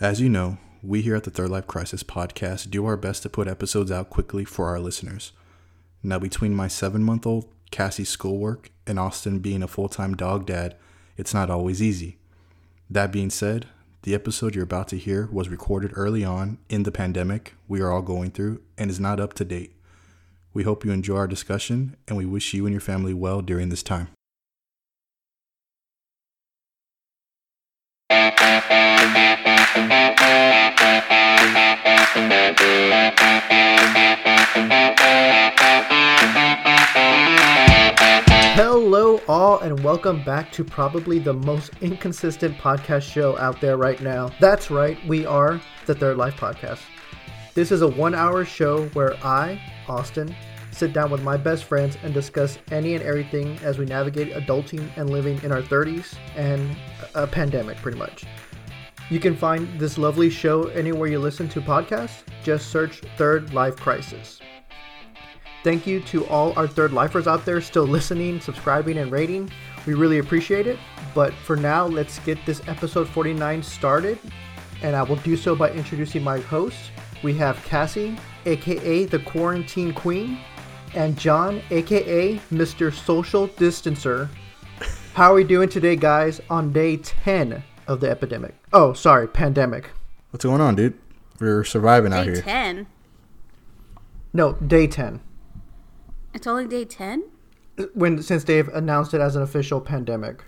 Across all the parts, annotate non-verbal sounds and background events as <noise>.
As you know, we here at the Third Life Crisis podcast do our best to put episodes out quickly for our listeners. Now, between my seven month old Cassie's schoolwork and Austin being a full time dog dad, it's not always easy. That being said, the episode you're about to hear was recorded early on in the pandemic we are all going through and is not up to date. We hope you enjoy our discussion and we wish you and your family well during this time. <laughs> Hello, all, and welcome back to probably the most inconsistent podcast show out there right now. That's right, we are the Third Life Podcast. This is a one hour show where I, Austin, sit down with my best friends and discuss any and everything as we navigate adulting and living in our 30s and a pandemic, pretty much. You can find this lovely show anywhere you listen to podcasts. Just search Third Life Crisis. Thank you to all our third lifers out there still listening, subscribing, and rating. We really appreciate it. But for now, let's get this episode 49 started. And I will do so by introducing my hosts. We have Cassie, aka the Quarantine Queen, and John, aka Mr. Social Distancer. How are we doing today, guys, on day 10 of the epidemic? Oh, sorry, pandemic. What's going on, dude? We're surviving out here. Day 10. No, day 10. It's only day 10? When since they've announced it as an official pandemic.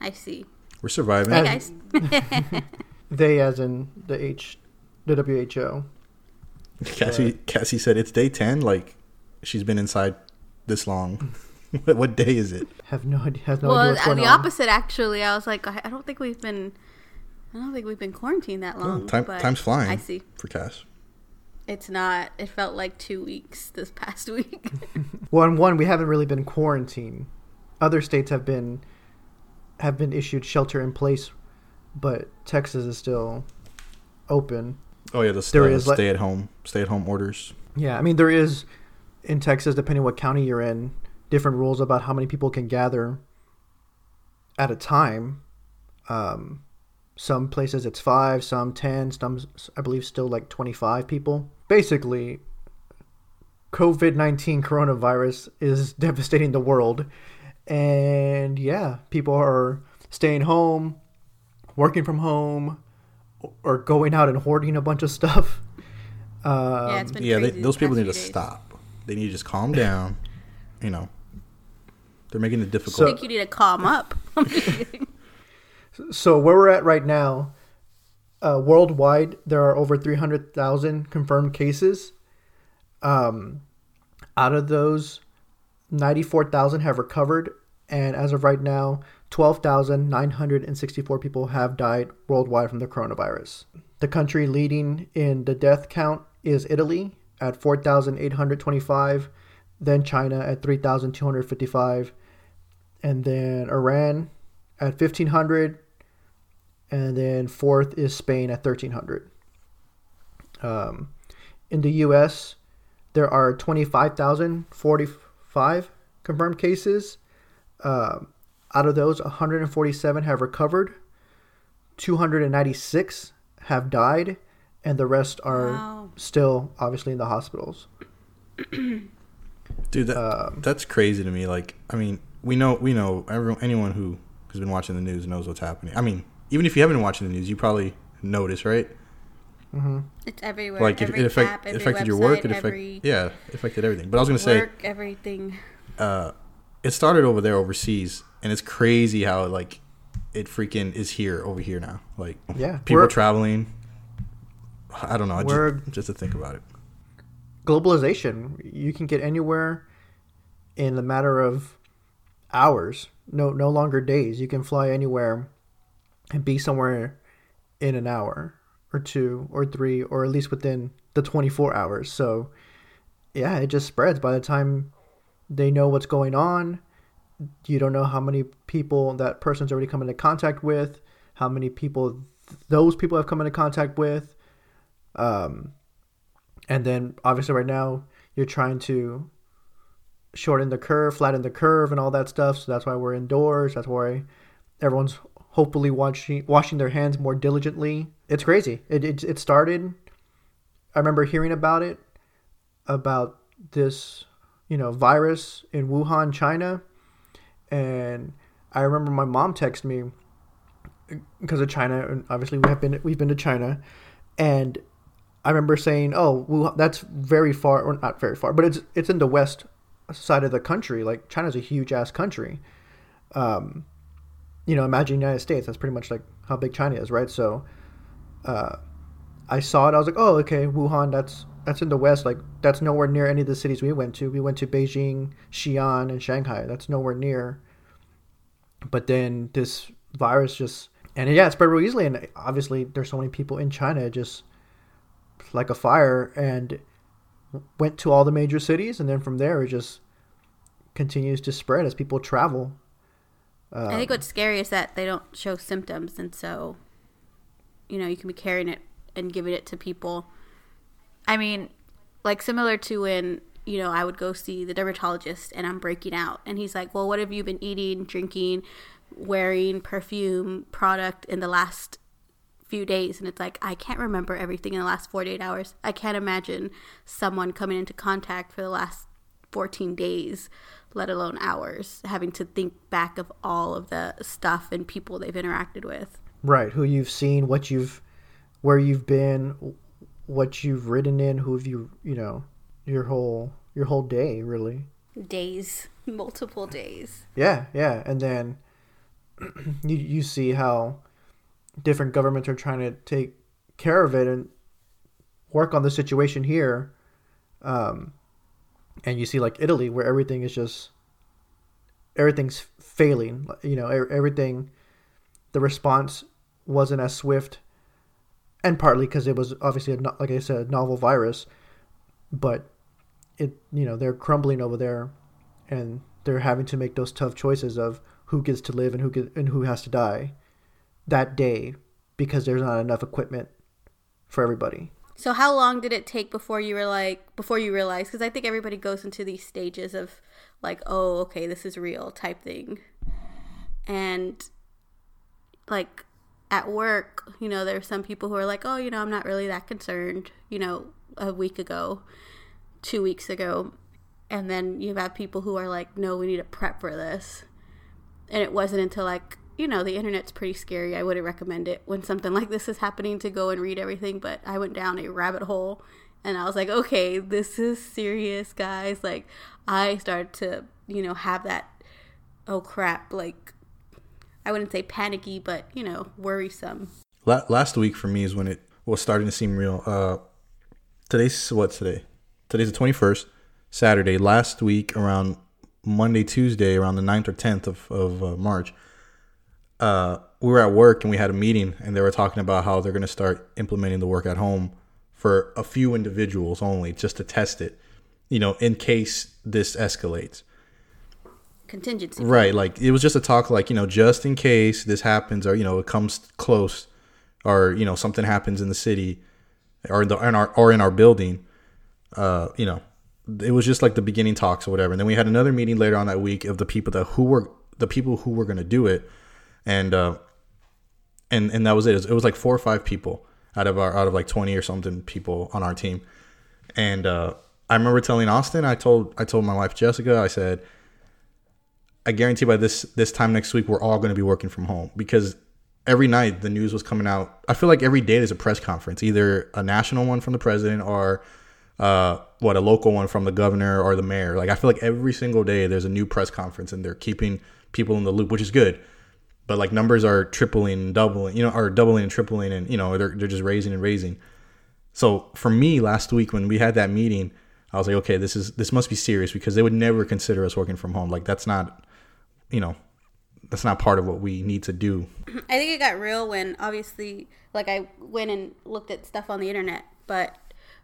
I see. We're surviving. Hey, guys. <laughs> They as in the H the WHO. Cassie Cassie said it's day ten. Like she's been inside this long. <laughs> <laughs> what, what day is it? Have no idea has no idea well, what's uh, going the on. opposite, actually. I was like, I I don't think we've been. I don't think we've been quarantined that long. Oh, time, but time's flying. I see. for Cass. It's not. It felt like two weeks this past <laughs> week. <laughs> Well, and one, we haven't really been quarantined. Other states have been have been issued shelter in place, but Texas is still open. Oh yeah, the There uh, is, like- stay at home stay at home orders. Yeah, I mean there is in Texas, depending what county you're in, different rules about how many people can gather at a time. Um, some places it's five, some ten, some I believe still like twenty five people. Basically, COVID nineteen coronavirus is <laughs> devastating the world, and yeah, people are staying home, working from home, or going out and hoarding a bunch of stuff. Um, yeah, it's been Yeah, they, those people past need to days. stop. They need to just calm down. You know, they're making it difficult. I think you need to calm up. <laughs> So where we're at right now, uh, worldwide, there are over 300,000 confirmed cases. Um, out of those, 94,000 have recovered, and as of right now, 12,964 people have died worldwide from the coronavirus. The country leading in the death count is Italy at 4,825, then China at 3,255, and then Iran at 1,500, and then fourth is Spain at 1,300. Um, in the U.S., there are 25,045 confirmed cases. Um, out of those, 147 have recovered, 296 have died, and the rest are Wow. still obviously in the hospitals. <clears throat> Dude, that, Um, that's crazy to me. Like, I mean, we know, we know, everyone, anyone who has been watching the news knows what's happening. I mean, even if you haven't been watching the news, you probably notice, right? it's everywhere. Like, if every it, affect, app, it every affected your work, it affected, yeah, it affected everything. But I was gonna say, work, everything. uh, it started over there overseas, and it's crazy how like it freaking is here over here now. Like, Yeah, people traveling. I don't know. Just, just to think about it. Globalization. You can get anywhere in a matter of hours. No, no longer days. You can fly anywhere and be somewhere in an hour or two or three, or at least within the 24 hours. So, yeah, it just spreads. By the time they know what's going on, you don't know how many people that person's already come into contact with, how many people th- those people have come into contact with. Um, and then obviously right now you're trying to shorten the curve, flatten the curve, and all that stuff. So that's why we're indoors. That's why everyone's hopefully washing washing their hands more diligently it's crazy. It, it it started. I remember hearing about it, about this, you know, virus in Wuhan, China, and I remember my mom texted me because of China, and obviously we have been we've been to China, and I remember saying, "Oh, Wuhan, that's very far, or not very far, but it's it's in the west side of the country. Like China's a huge ass country. Um, you know, imagine United States. That's pretty much like how big China is, right? So, uh, I saw it. I was like, oh, okay, Wuhan. That's that's in the west. Like that's nowhere near any of the cities we went to. We went to Beijing, Xi'an, and Shanghai. That's nowhere near. But then this virus just and yeah, it spread real easily. And obviously, there's so many people in China, it just like a fire, and went to all the major cities, and then from there it just continues to spread as people travel. I think um, what's scary is that they don't show symptoms, and so, you know, you can be carrying it and giving it to people. I mean, like similar to when you know I would go see the dermatologist and I'm breaking out, and he's like, "Well, what have you been eating, drinking, wearing perfume product in the last few days?" And it's like I can't remember everything in the last 48 hours. I can't imagine someone coming into contact for the last 14 days let alone hours, having to think back of all of the stuff and people they've interacted with. Right, who you've seen, what you've, where you've been, what you've ridden in, who have you, you know, your whole your whole day really. Days, multiple days. Yeah, yeah, and then <clears throat> you you see how different governments are trying to take care of it and work on the situation here. Um, and you see like Italy where everything is just everything's failing. You know, everything. The response wasn't as swift, and partly because it was obviously a, like I said, a novel virus, but it you know they're crumbling over there, and they're having to make those tough choices of who gets to live and who get, and who has to die that day because there's not enough equipment for everybody. So how long did it take before you were like before you realized because I think everybody goes into these stages of like oh okay this is real type thing. And like at work, you know, there's some people who are like, "Oh, you know, I'm not really that concerned," you know, a week ago, 2 weeks ago. And then you have people who are like, "No, we need to prep for this." And it wasn't until like you know, the internet's pretty scary. I wouldn't recommend it when something <laughs> like this is happening to go and read everything, but I went down a rabbit hole and I was like, okay, this is serious, guys. Like, I started to, you know, have that, oh crap, like, I wouldn't say panicky, but, you know, worrisome. Last week for me is when it was starting to seem real. Uh, today's what today? Today's the 21st, Saturday. Last week, around Monday, Tuesday, around the 9th or 10th of, of uh, March, uh, we were at work and we had a meeting and they were talking about how they're going to start implementing the work at home for a few individuals only just to test it you know in case this escalates. Contingency. Right like it was just a talk like you know just in case this happens or you know it comes close or you know something happens in the city or in, the, in our or in our building uh you know it was just like the beginning talks or whatever. And then we had another meeting later on that week of the people that who were the people who were going to do it and uh, and and that was it. It was, it was, like four or five people out of our out of like twenty or something people on our team, and uh, I remember telling Austin, I told I told my wife Jessica, I said, I guarantee by this this time next week we're all going to be working from home because every night the news was coming out. I feel like every day there's a press conference, either a national one from the president or uh, what a local one from the governor or the mayor. Like I feel like every single day there's a new press conference and they're keeping people in the loop, which is good but like numbers are tripling, and doubling, you know, are doubling and tripling, and you know they're they're just raising and raising. So for me, last week when we had that meeting, I was like, okay, this is this must be serious because they would never consider us working from home. Like that's not, you know, that's not part of what we need to do. I think it got real when obviously, like I went and looked at stuff on the internet, but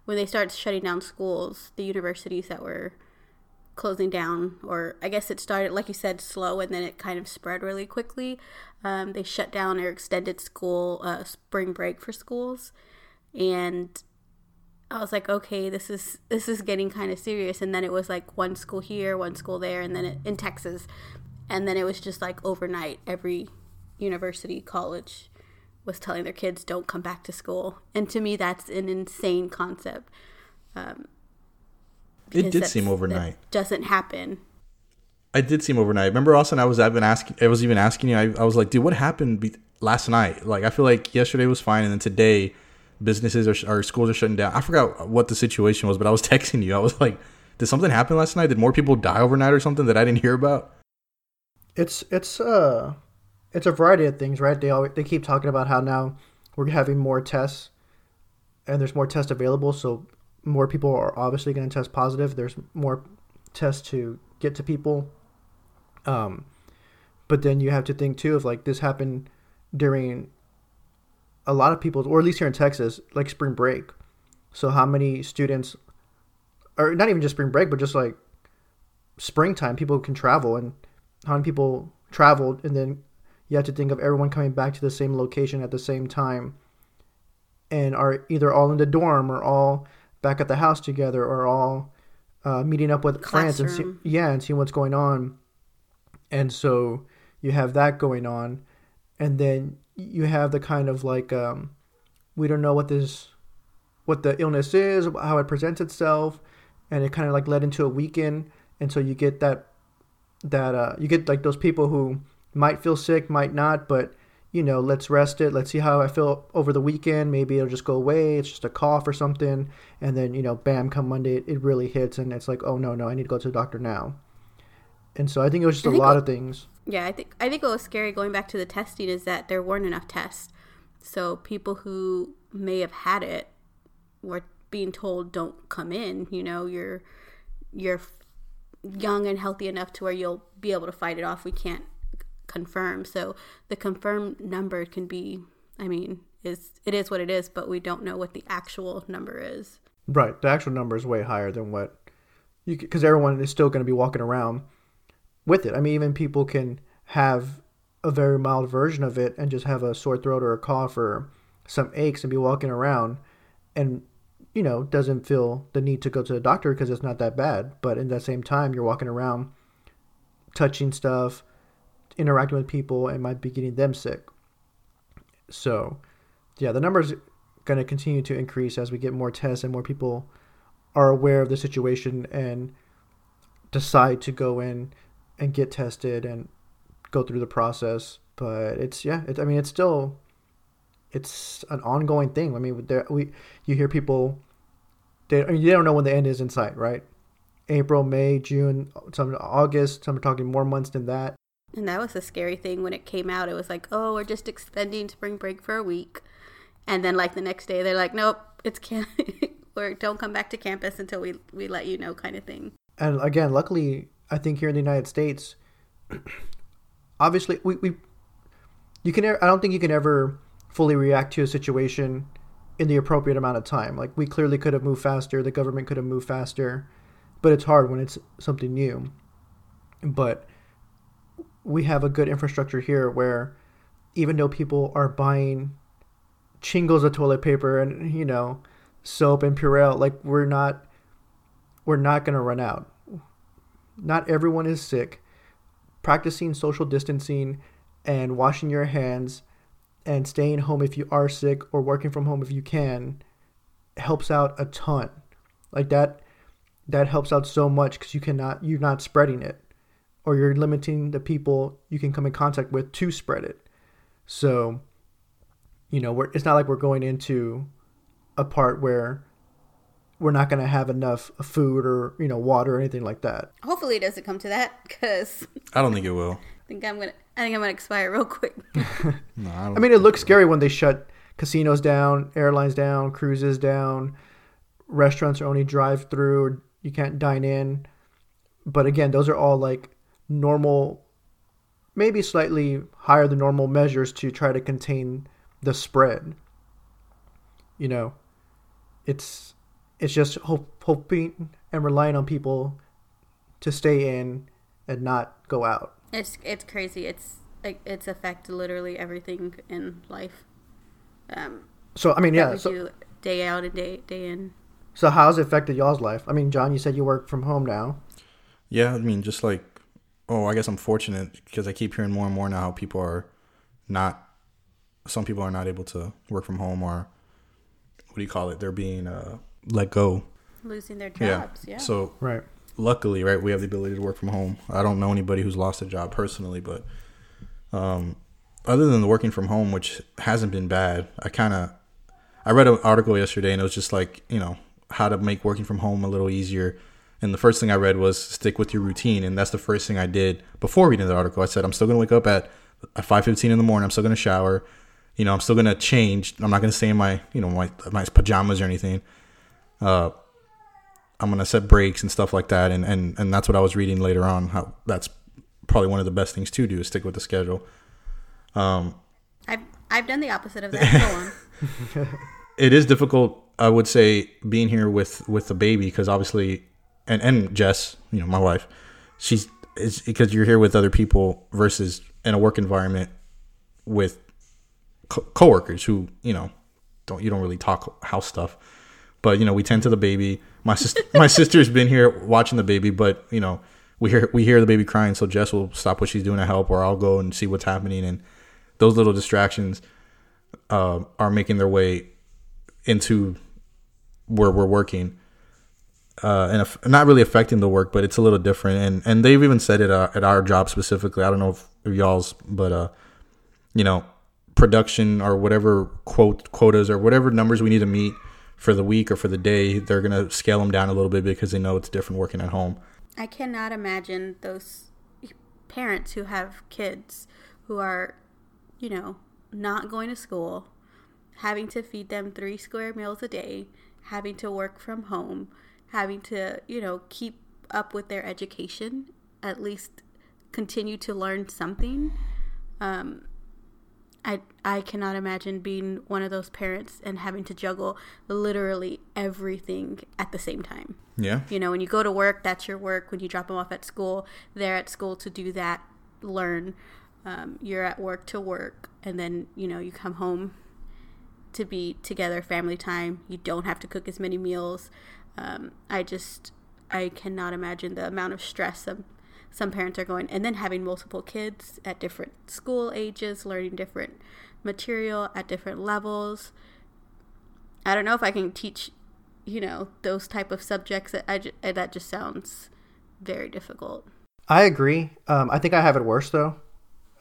when they started shutting down schools, the universities that were closing down, or I guess it started, like you said, slow and then it kind of spread really quickly. Um, they shut down or extended school, uh, spring break for schools. And I was like, okay, this is this is getting kind of serious. And then it was like one school here, one school there, and then it, in Texas, and then it was just like overnight, every university, college was telling their kids don't come back to school, and to me that's an insane concept. Um, It did seem overnight. doesn't happen. I did seem overnight. Remember, Austin? I was I've been asking. I was even asking you. I, I was like, dude, what happened be- last night? Like, I feel like yesterday was fine, and then today, businesses are sh- or schools are shutting down. I forgot what the situation was, but I was <laughs> texting you. I was like, did something happen last night? Did more people die overnight or something that I didn't hear about? It's it's uh it's a variety of things, right? They always, they keep talking about how now we're having more tests and there's more tests available, so more people are obviously going to test positive. There's more tests to get to people. Um but then you have to think too of like this happened during a lot of people's or at least here in Texas, like spring break. So how many students or not even just spring break, but just like springtime people can travel and how many people traveled and then you have to think of everyone coming back to the same location at the same time and are either all in the dorm or all back at the house together or all uh, meeting up with friends and see, yeah and seeing what's going on. And so you have that going on. And then you have the kind of like um, we don't know what this what the illness is how it presents itself. And it kind of like led into a weekend. And so you get that that uh, you get like those people who might feel sick, might not, but you know, let's rest it. Let's see how I feel over the weekend. Maybe it'll just go away. It's just a cough or something, and then you know, bam, come Monday, it, it really hits, and it's like, oh no, no, I need to go to the doctor now. And so I think it was just I a lot it- of things. Yeah, I think I think what was scary going back to the testing is that there weren't enough tests. So people who may have had it were being told don't come in, you know, you're you're young and healthy enough to where you'll be able to fight it off. We can't confirm. So the confirmed number can be I mean, is it is what it is, but we don't know what the actual number is. Right, the actual number is way higher than what you because everyone is still going to be walking around with it. I mean, even people can have a very mild version of it and just have a sore throat or a cough or some aches and be walking around and you know doesn't feel the need to go to the doctor because it's not that bad. But in that same time, you're walking around touching stuff, interacting with people, and might be getting them sick. So, yeah, the numbers going to continue to increase as we get more tests and more people are aware of the situation and decide to go in and get tested and go through the process. But it's yeah, I mean it's still it's an ongoing thing. I mean, there we you hear people they I mean, they don't know when the end is in sight, right? April, May, June, some August. Some are talking more months than that. And that was the scary thing when it came out. It was like, oh, we're just extending spring break for a week. And then, like, the next day, they're like, nope, it's can't, or <laughs> don't come back to campus until we, we let you know, kind of thing. and again, luckily, I think here in the United States, <clears throat> obviously, we, we you can. I don't think you can ever fully react to a situation in the appropriate amount of time. Like we clearly could have moved faster. The government could have moved faster, but it's hard when it's something new. But we have a good infrastructure here where even though people are buying chingles of toilet paper and you know soap and Purell, like we're not we're not going to run out. Not everyone is sick. Practicing social distancing and washing your hands and staying home if you are sick or working from home if you can helps out a ton. Like that that helps out so much cuz you cannot you're not spreading it or you're limiting the people you can come in contact with to spread it. So you know, we're, it's not like we're going into a part where we're not going to have enough food or you know water or anything like that. Hopefully, it doesn't come to that <laughs> because I don't think it will. <laughs> I think I'm gonna, I think I'm gonna expire real quick. <laughs> No, I don't. I mean, it looks scary when they shut casinos down, airlines down, cruises down, restaurants are only drive through, or you can't dine in. But again, those are all like normal, maybe slightly higher than normal measures to try to contain the spread. You know, it's it's just hope, hoping and relying on people to stay in and not go out. it's it's crazy. It's like it's affect literally everything in life. Um, So I mean, yeah. So, day out and day day in. so how's it affected y'all's life? I mean, John, you said you work from home now. Yeah, I mean, just like, oh, I guess I'm fortunate because I keep hearing more and more now how people are not some people are not able to work from home or what do you call it? They're being uh, let go. Losing their Yeah. jobs. Yeah. So Right. luckily, right, we have the ability to work from home. I don't know anybody who's lost a job personally, but um, other than the working from home, which hasn't been bad, I kind of I read an article yesterday and it was just like you know how to make working from home a little easier. And the first thing I read was stick with your routine, and that's the first thing I did before reading the article. I said I'm still gonna wake up at at five fifteen in the morning. I'm still gonna shower. You know, I'm still gonna change. I'm not gonna stay in my you know my my pajamas or anything. Uh, I'm gonna set breaks and stuff like that, and and and that's what I was reading later on. How that's probably one of the best things to do is stick with the schedule. Um, I've I've done the opposite of that. <laughs> <laughs> It is difficult, I would say, being here with with the baby because obviously, and and Jess, you know, my wife, she's it's because you're here with other people versus in a work environment with co- coworkers who you know don't you don't really talk house stuff. But you know we tend to the baby. My sister <laughs> my sister's been here watching the baby but you know we hear we hear the baby crying so jess will stop what she's doing to help or i'll go and see what's happening and those little distractions uh, are making their way into where we're working uh, and if, not really affecting the work, but it's a little different. And and they've even said it uh, at our job specifically. I don't know if, if y'all's, but uh, you know, production or whatever quote quotas or whatever numbers we need to meet for the week or for the day, they're gonna scale them down a little bit because they know it's different working at home. I cannot imagine those parents who have kids who are, you know, not going to school, having to feed them three square meals a day, having to work from home, having to, you know, keep up with their education, at least continue to learn something. Um, I I cannot imagine being one of those parents and having to juggle literally everything at the same time. Yeah, You know, when you go to work, that's your work. When you drop them off at school, they're at school to do that, learn. Um, you're at work to work, and then you know you come home to be together, family time. You don't have to cook as many meals. Um, I just I cannot imagine the amount of stress some some parents are going, and then having multiple kids at different school ages, learning different material at different levels. I don't know if I can teach, you know, those type of subjects. That I that just sounds very difficult. I agree. Um, I think I have it worse though.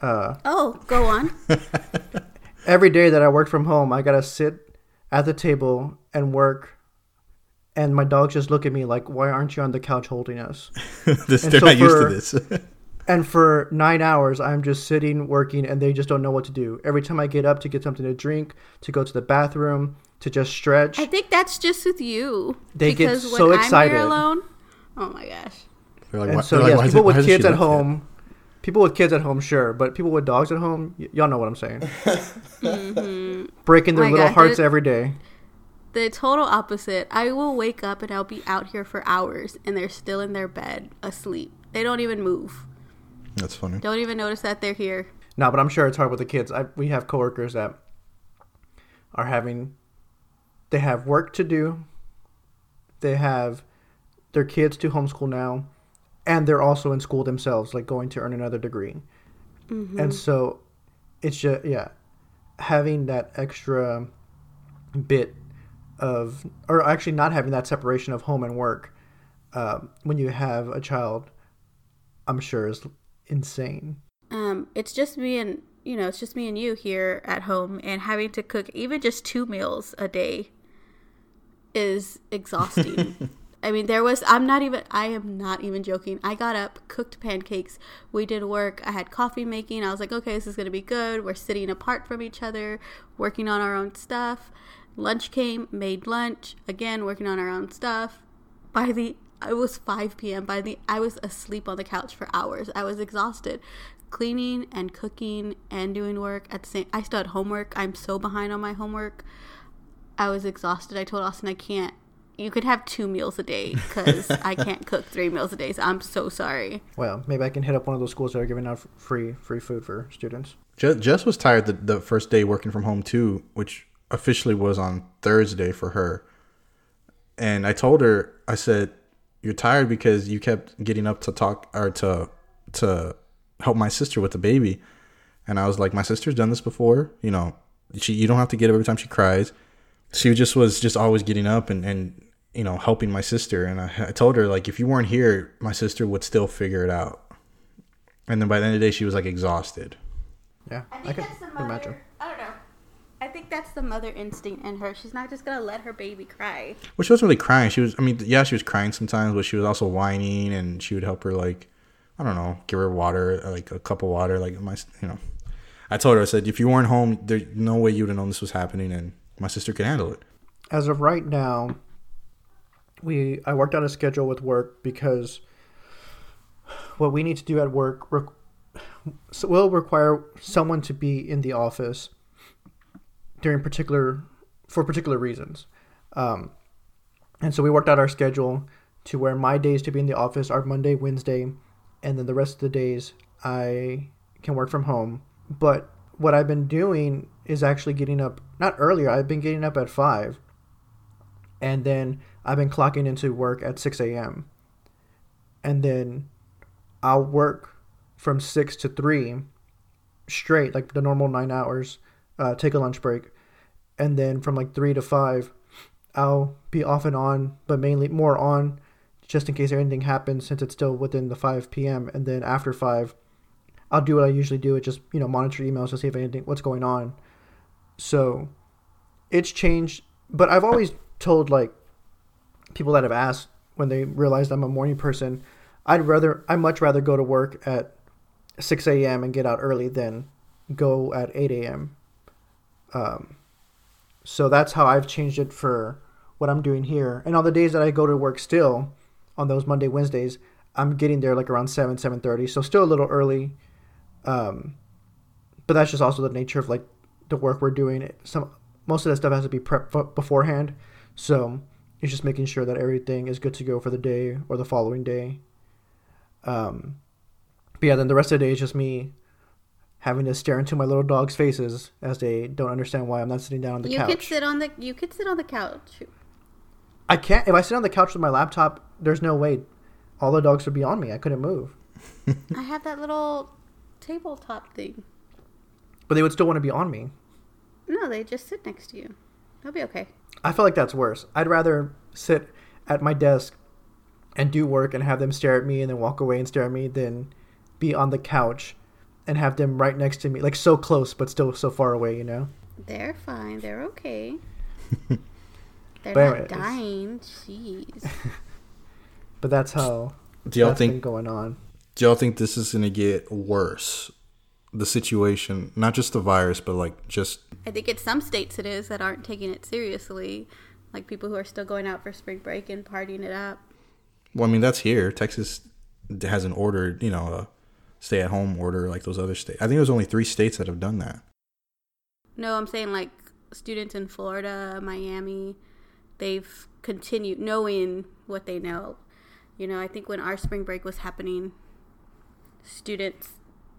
Uh, Oh, go on. <laughs> every day that I work from home, I gotta sit at the table and work, and my dogs just look at me like, "Why aren't you on the couch holding us?" <laughs> this, And they're so not used to for- this. <laughs> And for nine hours, I'm just sitting working, and they just don't know what to do. Every time I get up to get something to drink, to go to the bathroom, to just stretch, I think that's just with you. They get because so excited. I'm here alone, oh my gosh. Like, and why- so they're like, yes, why is people it- with kids at left yet? home, people with kids at home, sure, but people with dogs at home, y- y'all know what I'm saying. <laughs> Mm-hmm. Breaking their oh My little God, hearts did- every day. The total opposite. I will wake up and I'll be out here for hours, and they're still in their bed asleep. They don't even move. That's funny. Don't even notice that they're here. No, but I'm sure it's hard with the kids. I, we have coworkers that are having, they have work to do. They have their kids to homeschool now, and they're also in school themselves, like going to earn another degree. Mm-hmm. And so, it's just yeah, having that extra bit of, or actually not having that separation of home and work uh, when you have a child, I'm sure is insane. Um, it's just me and you know, it's just me and you here at home, and having to cook even just two meals a day is exhausting. <laughs> I mean, there was. I'm not even. I am not even joking. I got up, cooked pancakes. We did work. I had coffee making. I was like, okay, this is gonna be good. We're sitting apart from each other, working on our own stuff. Lunch came, made lunch. Again, working on our own stuff. By the it was 5 p.m. By the I was asleep on the couch for hours. I was exhausted. Cleaning and cooking and doing work at the same I still had homework. I'm so behind on my homework. I was exhausted. I told Austin I can't you could have two meals a day because I <laughs> can't cook three meals a day. So I'm so sorry. Well, maybe I can hit up one of those schools that are giving out free free food for students. Jess was tired the, the first day working from home too, which officially was on Thursday for her. And I told her, I said, "You're tired because you kept getting up to talk or to to help my sister with the baby." And I was like, "My sister's done this before. You know, she you don't have to get up every time she cries. She just was just always getting up and and you know helping my sister. And I, I told her like if you weren't here, my sister would still figure it out. And then by the end of the day, she was like exhausted. Yeah, I I, think can that's the mother. imagine. I don't know. I think that's the mother instinct in her. She's not just gonna let her baby cry. Well, she wasn't really crying. She was. I mean, yeah, she was crying sometimes, but she was also whining, and she would help her like, I don't know, give her water, like a cup of water. Like my, you know, I told her, I said, if you weren't home, there's no way you would have known this was happening, and my sister could handle it. As of right now, we I worked out a schedule with work because what we need to do at work re- so will require someone to be in the office during particular for particular reasons. Um, and so we worked out our schedule to where my days to be in the office are Monday, Wednesday, and then the rest of the days I can work from home. But what I've been doing is actually getting up not earlier. I've been getting up at five, and then I've been clocking into work at six a.m. And then I'll work from six to three straight, like the normal nine hours. Uh, take a lunch break, and then from like three to five, I'll be off and on, but mainly more on, just in case anything happens, since it's still within the five p.m. And then after five, I'll do what I usually do, it just you know monitor emails to see if anything what's going on. So, it's changed, but I've always told like people that have asked when they realized I'm a morning person, I'd rather I much rather go to work at six a.m. and get out early than go at eight a.m. Um, so that's how I've changed it for what I'm doing here. And on the days that I go to work still, on those Monday Wednesdays, I'm getting there like around seven seven thirty, so still a little early. Um, but that's just also the nature of like the work we're doing. Some most of that stuff has to be prepped beforehand, so it's just making sure that everything is good to go for the day or the following day. Um, but yeah, then the rest of the day is just me having to stare into my little dog's faces as they don't understand why I'm not sitting down on the you couch. You could sit on the you could sit on the couch. I can't. If I sit on the couch with my laptop, there's no way. All the dogs would be on me. I couldn't move. I have that little tabletop thing. But they would still want to be on me. No, they just sit next to you. They'll be okay. I feel like that's worse. I'd rather sit at my desk and do work and have them stare at me and then walk away and stare at me than be on the couch and have them right next to me, like so close but still so far away, you know? They're fine. They're okay. <laughs> They're But not dying. <laughs> Jeez. But that's how Do y'all that's think? going on. Do y'all think this is gonna get worse? The situation, not just the virus, but like just I think in some states it is that aren't taking it seriously, like people who are still going out for spring break and partying it up. Well, I mean, that's here. Texas hasn't ordered, you know, a stay-at-home order like those other states. I think there's only three states that have done that. No, I'm saying like students in Florida, Miami, they've continued knowing what they know. You know, I think when our spring break was happening, students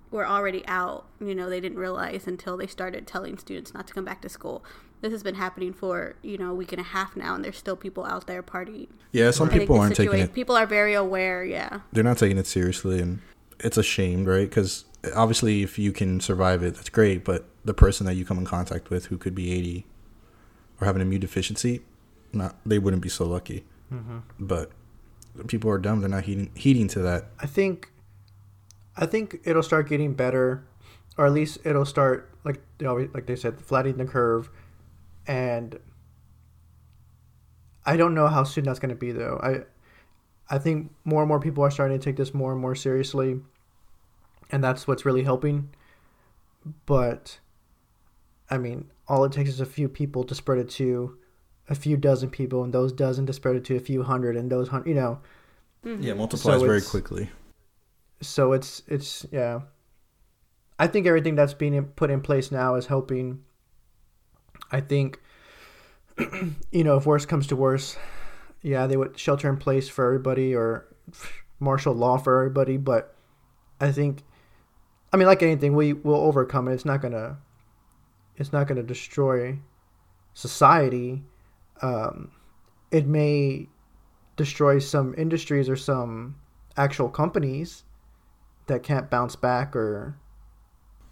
were already out. You know, they didn't realize until they started telling students not to come back to school. This has been happening for, you know, a week and a half now, and there's still people out there partying. Yeah, some people aren't taking it. People are very aware, yeah. They're not taking it seriously, and it's a shame, right? Because obviously, if you can survive it, that's great. But the person that you come in contact with, who could be 80 or have an immune deficiency, not they wouldn't be so lucky. Mm-hmm. But people are dumb; they're not heeding, heeding to that. I think I think it'll start getting better or at least it'll start like they always like they said flattening the curve and I don't know how soon that's going to be though. I I think more and more people are starting to take this more and more seriously and that's what's really helping. But I mean, all it takes is a few people to spread it to a few dozen people and those dozen to spread it to a few hundred and those hundred, you know, mm-hmm. Yeah, multiplies So very quickly. so it's it's yeah i think everything that's being put in place now is helping i think <clears throat> you know if worse comes to worse yeah they would shelter in place for everybody or martial law for everybody but i think i mean like anything we will overcome it it's not gonna it's not gonna destroy society um it may destroy some industries or some actual companies that can't bounce back or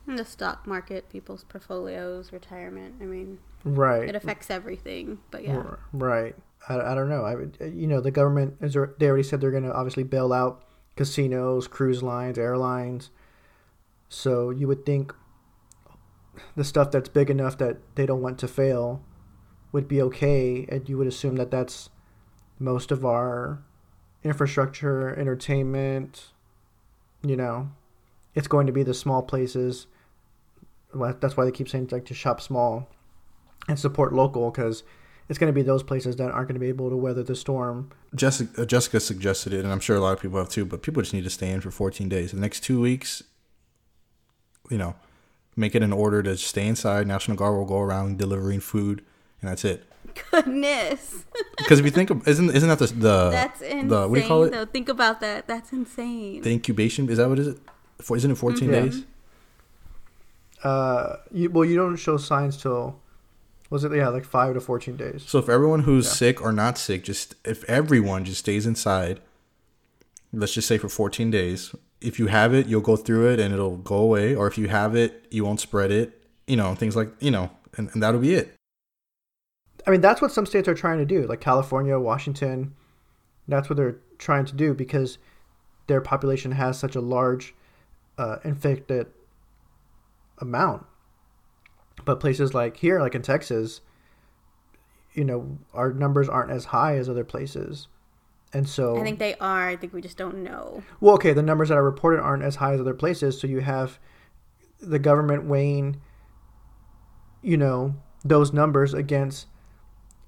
In the stock market, people's portfolios, retirement. I mean, right it affects everything. But yeah, right I, I don't know. I you know the government is they already said they're going to obviously bail out casinos cruise lines airlines. So you would think the stuff that's big enough that they don't want to fail would be okay and you would assume that that's most of our infrastructure entertainment you know it's going to be the small places. That's why they keep saying like to shop small and support local because it's going to be those places that aren't going to be able to weather the storm Jessica, uh, Jessica suggested it, and I'm sure a lot of people have too. But people just need to stay in for 14 days. The next two weeks, you know, make it an order to stay inside. National Guard will go around delivering food, and that's it. goodness, <laughs> Because if you think, of, isn't isn't that the the, that's insane. the what do you call it? Though. Think about that. That's insane. The incubation is that what is it? For, isn't it 14 Yeah. days? uh you, well you don't show signs till was it yeah like five to 14 days So if everyone who's Yeah. sick or not sick, just if everyone just stays inside, let's just say for 14 days. If you have it, you'll go through it and it'll go away. Or if you have it, you won't spread it. You know, things like you know, and, and that'll be it. I mean, that's what some states are trying to do, like California, Washington. That's what they're trying to do because their population has such a large uh, infected amount. But places like here, like in Texas, you know, our numbers aren't as high as other places. And so, I think they are. I think we just don't know. well, okay, the numbers that are reported aren't as high as other places. So you have the government weighing, you know, those numbers against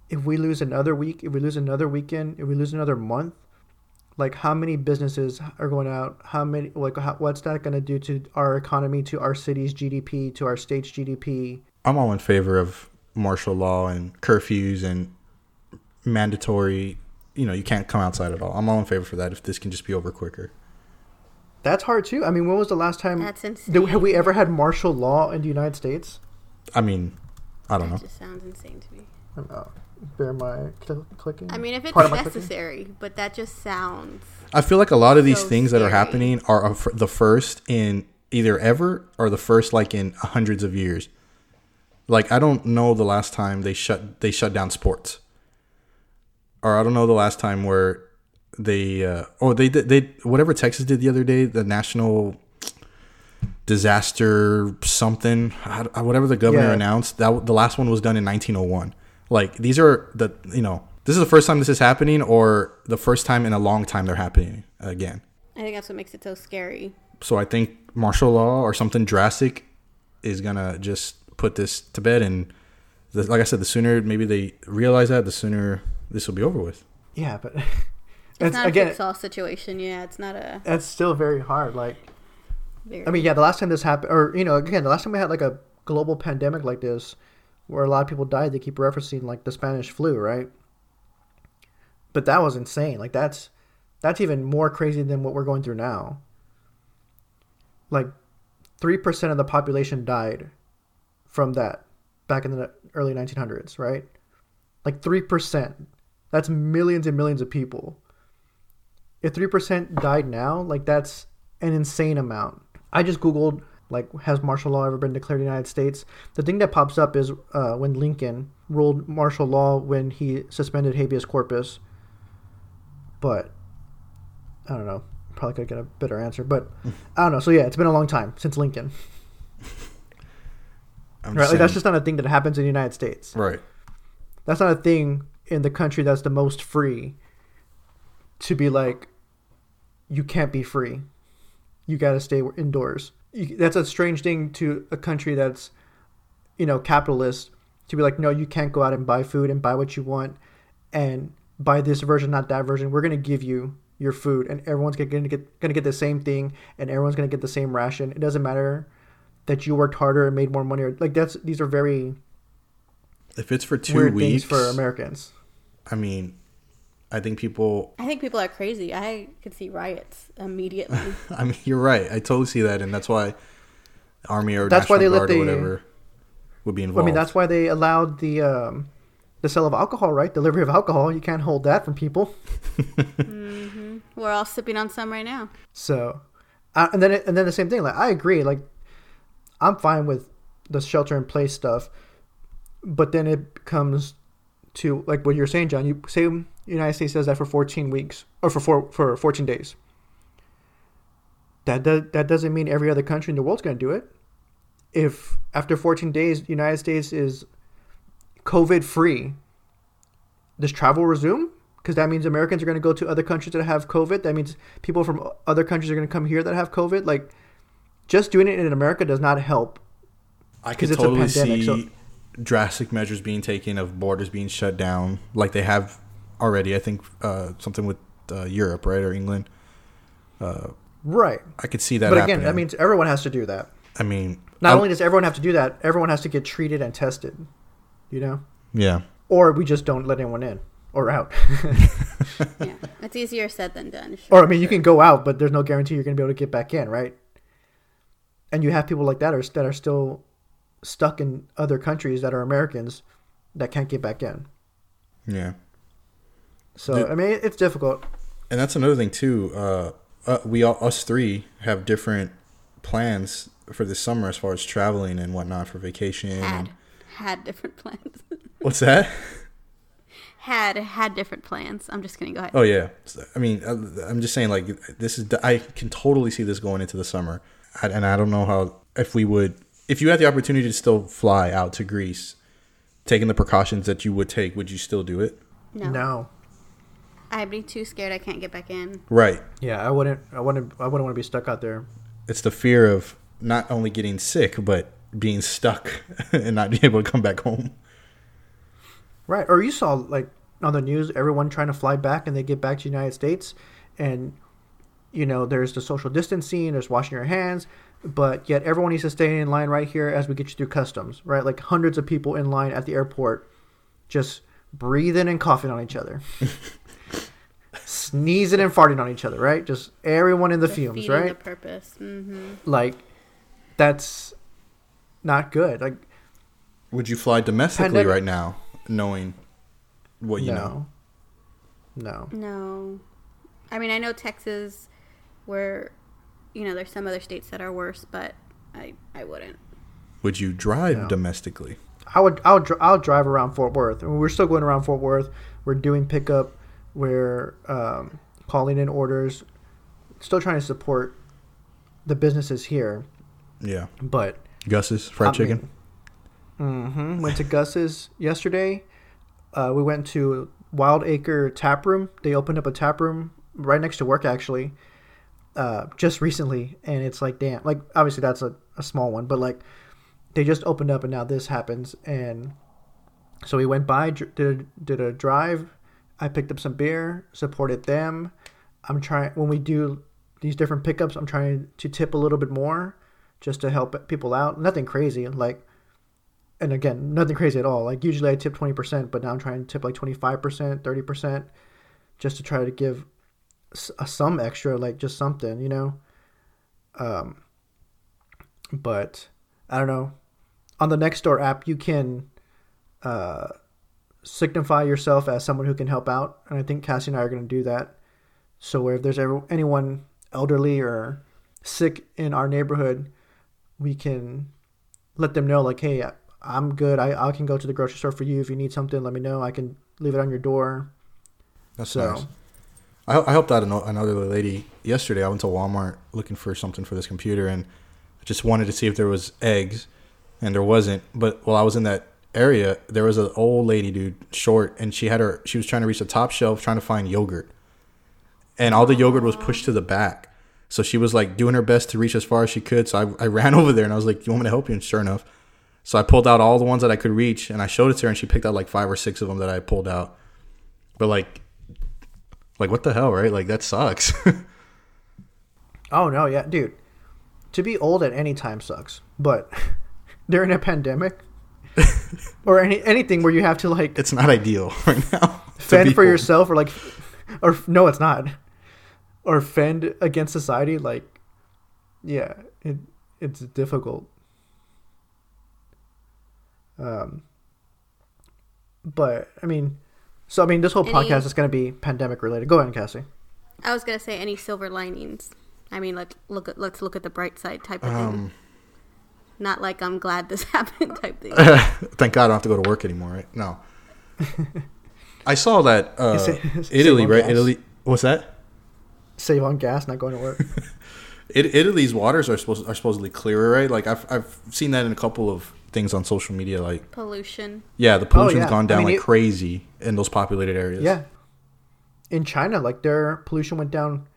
if we lose another week, if we lose another weekend, if we lose another month, like how many businesses are going out? How many, like, how, what's that going to do to our economy, to our city's GDP, to our state's GDP? I'm all in favor of martial law and curfews and mandatory. You know, you can't come outside at all. I'm all in favor for that. If this can just be over quicker. That's hard too. I mean, when was the last time? That's insane. Do, have we ever had martial law in the United States? I mean, I don't know. Just sounds insane to me. Uh, bear my cl- clicking. I mean, if it's Part of my clicking? necessary, but that just sounds. I feel like a lot of these So things that are happening are of- the first in either ever or the first like in hundreds of years. Like I don't know the last time they shut they shut down sports, or I don't know the last time where they uh, oh they did they whatever Texas did the other day the national disaster something I- I- whatever the governor Yeah. announced that the last one was done in 1901 like these are the you know this is the first time this is happening or the first time in a long time they're happening again I think that's what makes it so scary. so i think martial law or something drastic is gonna just put this to bed and the, like i said the sooner maybe they realize that the sooner this will be over with yeah, but It's, <laughs> it's, not again, a fix all situation. Yeah, it's not a. that's still very hard. Like, Very, I mean, yeah, the last time this happened, or you know, again, the last time we had like a global pandemic like this, where a lot of people died, they keep referencing like the Spanish flu, right? But that was insane. Like that's that's even more crazy than what we're going through now. Like, three percent of the population died from that back in the early 1900s, right? Like three percent. That's millions and millions of people. If three percent died now, like that's an insane amount. I just googled like has martial law ever been declared in the United States? The thing that pops up is uh, when Lincoln ruled martial law when he suspended habeas corpus. But I don't know. Probably could get a better answer, but <laughs> I don't know. So yeah, it's been a long time since Lincoln. <laughs> Right? Like that's just not a thing that happens in the United States. right That's not a thing in the country that's the most free. To be like, you can't be free. You got to stay indoors. You, that's a strange thing to a country that's, you know, capitalist. To be like, no, you can't go out and buy food and buy what you want, and buy this version, not that version. We're gonna give you your food, and everyone's gonna get gonna get the same thing, and everyone's gonna get the same ration. It doesn't matter that you worked harder and made more money. Or, like that's these are very if it's for two weeks for Americans. i mean i think people I think people are crazy. I could see riots immediately. <laughs> I mean, you're right. I totally see that, and that's why Army or That's why National they let Guard or the- whatever would be involved. I mean, that's why they allowed the um, the sale of alcohol, right? Delivery of alcohol. You can't hold that from people. <laughs> We're all sipping on some right now. So, uh, and then it, and then the same thing. Like I agree. Like I'm fine with the shelter in place stuff, but then it comes to like what you're saying, John. You say the United States does that for 14 weeks or for four, for 14 days. That does, that doesn't mean every other country in the world's going to do it. If after 14 days, the United States is COVID free, does travel resume? Because that means Americans are going to go to other countries that have COVID. That means people from other countries are going to come here that have COVID. Like, just doing it in America does not help. I could 'Cause it's a totally pandemic, see so- drastic measures being taken of borders being shut down, like they have already. I think uh, something with uh, Europe, right, or England. Right. I could see that. But again, happening. that means everyone has to do that. I mean, Not I- only does everyone have to do that, everyone has to get treated and tested. You know? yeah, Or we just don't let anyone in or out. <laughs> yeah, it's easier said than done. sure, or I mean, you can go out, but there's no guarantee you're going to be able to get back in, right? And you have people like that are that are still stuck in other countries that are Americans that can't get back in. yeah. So Dude. I mean, it's difficult. And that's another thing too. Uh, uh, we all, us three have different plans for this summer as far as traveling and whatnot for vacation. had And, had different <laughs> plans. what's that? had had different plans. I'm just gonna go ahead. Oh yeah. I mean, uh, I'm just saying like this is. I can totally see this going into the summer, and I don't know how if we would if you had the opportunity to still fly out to Greece, taking the precautions that you would take, would you still do it? No, No. I'd be too scared. I can't get back in. Right. Yeah, I wouldn't. I wouldn't. I wouldn't want to be stuck out there. It's the fear of not only getting sick but being stuck <laughs> and not being able to come back home. Right. Or you saw like on the news everyone trying to fly back and they get back to the United States and you know, there's the social distancing, there's washing your hands, but yet everyone needs to stay in line right here as we get you through customs, right? Like hundreds of people in line at the airport just breathing and coughing on each other. <laughs> Sneezing and farting on each other, right? Just everyone in the fumes, right? The purpose. hmm Like that's not good. Like Would you fly domestically Pandemic- right now, knowing what you know? no. No. No, I mean I know Texas, where you know there's some other states that are worse, but I I wouldn't. Would you drive No. domestically? I would I would. I'll drive around Fort Worth. I mean, we're still going around Fort Worth. We're doing pickup. We're um, calling in orders. Still trying to support the businesses here, Yeah. but Gus's fried I chicken. hmm went to Gus's yesterday. Uh, we went to Wild Acre Tap Room. They opened up a tap room right next to work actually, uh, just recently, and it's like damn. Like obviously that's a, a small one, but like they just opened up and now this happens and so we went by did did a drive i picked up some beer supported them. I'm trying when we do these different pickups i'm trying to tip a little bit more just to help people out. Nothing crazy like and again nothing crazy at all. Like usually i tip 20% but now i'm trying to tip like 25% 30% just to try to give a, some extra like just something you know? Um but I don't know. On the Nextdoor app, you can uh, signify yourself as someone who can help out, and I think Cassie and I are going to do that. So if there's ever anyone elderly or sick in our neighborhood, we can let them know, like, hey, I'm good. I, I can go to the grocery store for you. If you need something, let me know. I can leave it on your door. That's So- nice. I, I helped out ano- another lady yesterday. I went to Walmart looking for something for this computer, and I just wanted to see if there was eggs, and there wasn't. But while I was in that area, there was an old lady, dude, short, and she had her. She was trying to reach the top shelf, trying to find yogurt, and all the yogurt was pushed to the back. So she was like doing her best to reach as far as she could. So I, I ran <laughs> over there and I was like, "You want me to help you?" And sure enough, so I pulled out all the ones that I could reach, and I showed it to her, and she picked out like five or six of them that I pulled out. But like, like what the hell, right? Like that sucks. <laughs> Oh, no, yeah, dude. To be old at any time sucks, but <laughs> during a pandemic <laughs> or any anything where you have to like it's not ideal <laughs> right now. to fend for people. yourself or like or no it's not or fend against society like yeah it it's difficult um but i mean so i mean this whole Any- podcast is going to be pandemic related go ahead cassie I was gonna say any silver linings. I mean, like look at let's look at the bright side type of thing. Not like I'm glad this <laughs> happened type thing. <laughs> Thank God I don't have to go to work anymore, right? No. <laughs> I saw that uh, Save- save Italy, right? gas. Italy. What's that? Save on gas, not going to work. It, Italy's waters are supposed are supposedly clearer, right? Like I've I've seen that in a couple of things on social media. Like Pollution. yeah, the pollution's yeah. gone I down mean, like it- crazy in those populated areas. yeah. In China, like their pollution went down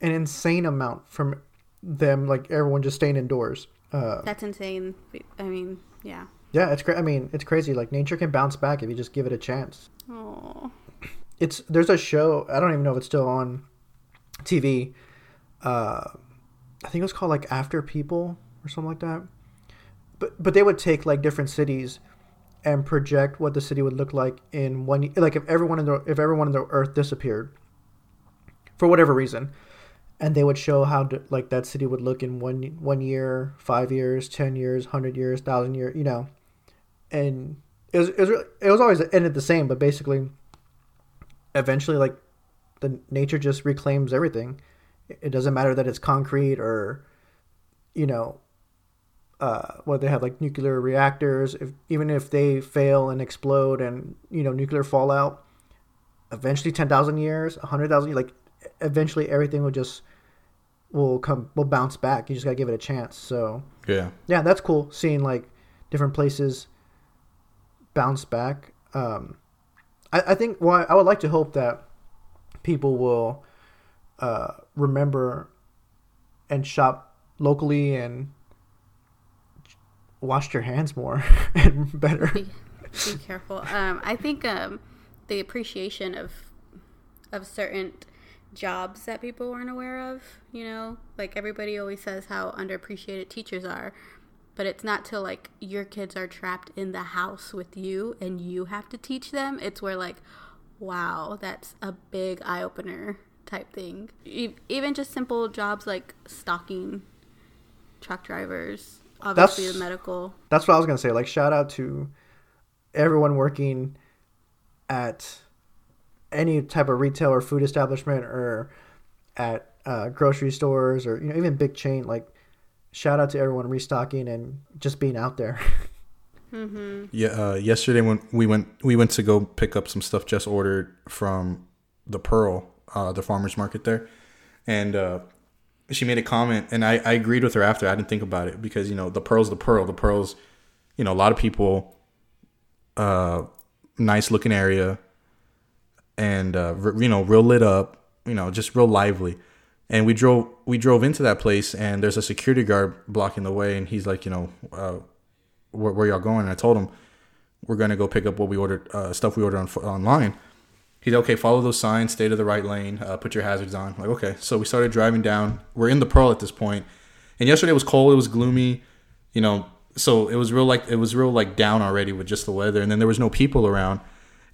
an insane amount from them, like everyone just staying indoors. Uh, That's insane. I mean, yeah. yeah, it's cra- I mean, it's crazy. Like nature can bounce back if you just give it a chance. Oh. it's there's a show I don't even know if it's still on TV. Uh, I think it was called like After People or something like that. But but they would take like different cities and project what the city would look like in one like if everyone in the if everyone in the earth disappeared for whatever reason and they would show how like that city would look in one one year, 5 years, 10 years, 100 years, 1000 years, you know. And it was, it was it was always ended the same, but basically eventually like the nature just reclaims everything it doesn't matter that it's concrete or you know uh what they have like nuclear reactors if even if they fail and explode and you know nuclear fallout eventually 10,000 years 100,000 like eventually everything will just will come will bounce back you just got to give it a chance so yeah. yeah, that's cool seeing like different places bounce back. Um, I, I think well, I would like to hope that people will uh, remember and shop locally and wash their hands more <laughs> and better. Be, be careful. Um, I think um, the appreciation of of certain jobs that people weren't aware of. You know, like everybody always says how underappreciated teachers are, but it's not till like your kids are trapped in the house with you and you have to teach them. It's where like, wow, that's a big eye opener type thing. Even just simple jobs like stocking, truck drivers, obviously That's- the medical. That's what I was gonna say. Like shout out to everyone working at any type of retail or food establishment or at uh, grocery stores or you know even big chain. Like shout out to everyone restocking and just being out there. <laughs> Yeah, uh, yesterday when we went we went to go pick up some stuff just ordered from the Pearl, uh, the farmers market there, and uh, she made a comment, and I, I agreed with her after. I didn't think about it because you know the Pearl's the Pearl. The Pearl's, you know, a lot of people, uh, nice looking area, and uh, you know, real lit up, you know, just real lively. And we drove we drove into that place, and there's a security guard blocking the way, and he's like, you know. Uh, where, where y'all going? And I told him we're gonna go pick up what we ordered, uh, stuff we ordered on online. He's okay. Follow those signs. Stay to the right lane. Uh, put your hazards on. I'm like okay. So we started driving down. We're in the Pearl at this point, and yesterday was cold. It was gloomy. You know, so it was real like it was real like down already with just the weather, and then there was no people around.